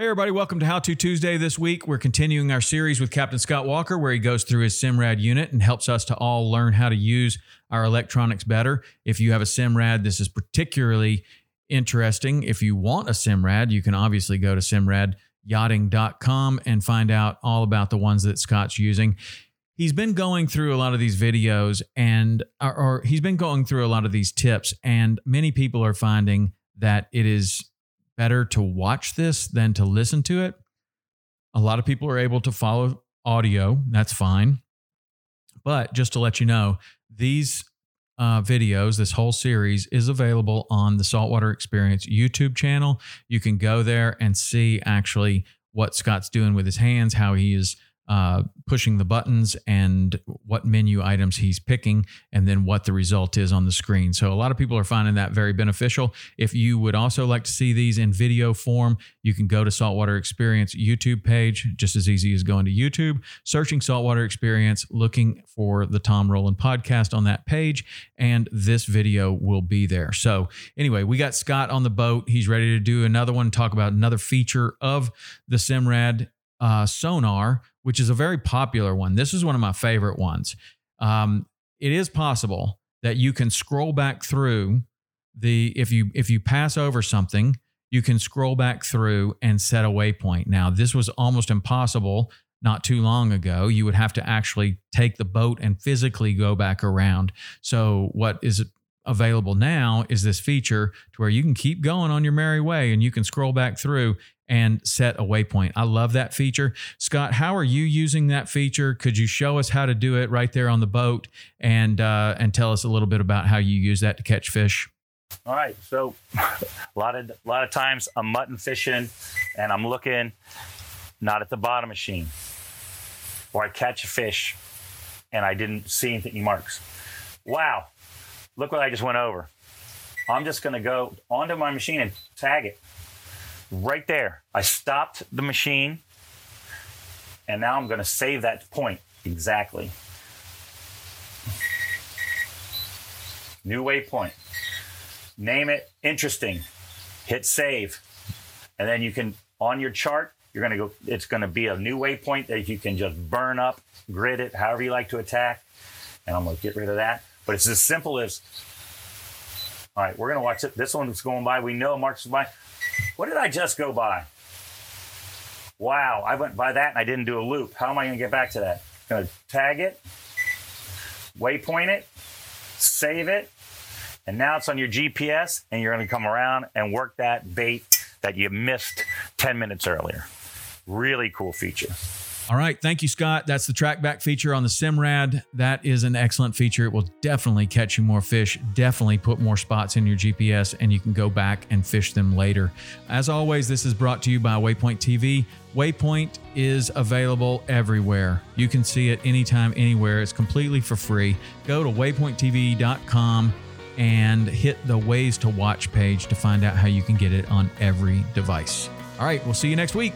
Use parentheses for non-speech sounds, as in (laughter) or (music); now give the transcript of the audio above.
Hey, everybody, welcome to How To Tuesday this week. We're continuing our series with Captain Scott Walker, where he goes through his Simrad unit and helps us to all learn how to use our electronics better. If you have a Simrad, this is particularly interesting. If you want a Simrad, you can obviously go to simradyachting.com and find out all about the ones that Scott's using. He's been going through a lot of these videos and, or, or he's been going through a lot of these tips, and many people are finding that it is better to watch this than to listen to it. A lot of people are able to follow audio. That's fine. But just to let you know, these uh, videos, this whole series is available on the Saltwater Experience YouTube channel. You can go there and see actually what Scott's doing with his hands, how he is uh, pushing the buttons and what menu items he's picking, and then what the result is on the screen. So, a lot of people are finding that very beneficial. If you would also like to see these in video form, you can go to Saltwater Experience YouTube page, just as easy as going to YouTube, searching Saltwater Experience, looking for the Tom Rowland podcast on that page, and this video will be there. So, anyway, we got Scott on the boat. He's ready to do another one, talk about another feature of the Simrad uh, sonar, which is a very popular one. This is one of my favorite ones. Um, it is possible that you can scroll back through the if you if you pass over something, you can scroll back through and set a waypoint. Now, this was almost impossible not too long ago. You would have to actually take the boat and physically go back around. So, what is available now is this feature to where you can keep going on your merry way and you can scroll back through and set a waypoint. I love that feature. Scott, how are you using that feature? Could you show us how to do it right there on the boat and uh, and tell us a little bit about how you use that to catch fish? All right, so a (laughs) lot of a lot of times I'm mutton fishing and I'm looking not at the bottom machine, or I catch a fish and I didn't see anything marks. Wow, look what I just went over. I'm just going to go onto my machine and tag it right there. I stopped the machine and now I'm going to save that point exactly. New waypoint. Name it interesting. Hit save. And then you can, on your chart, you're going to go, it's going to be a new waypoint that you can just burn up, grid it, however you like to attack. And I'm going to get rid of that. But it's as simple as, all right, we're going to watch it. This one's going by. We know Mark's by. What did I just go by? Wow, I went by that and I didn't do a loop. How am I going to get back to that? Going to tag it, waypoint it, save it, and now it's on your GPS and you're going to come around and work that bait that you missed 10 minutes earlier. Really cool feature. All right. Thank you, Scott. That's the trackback feature on the Simrad. That is an excellent feature. It will definitely catch you more fish, definitely put more spots in your GPS, and you can go back and fish them later. As always, this is brought to you by Waypoint TV. Waypoint is available everywhere. You can see it anytime, anywhere. It's completely for free. Go to waypointtv.com and hit the ways to watch page to find out how you can get it on every device. All right, we'll see you next week.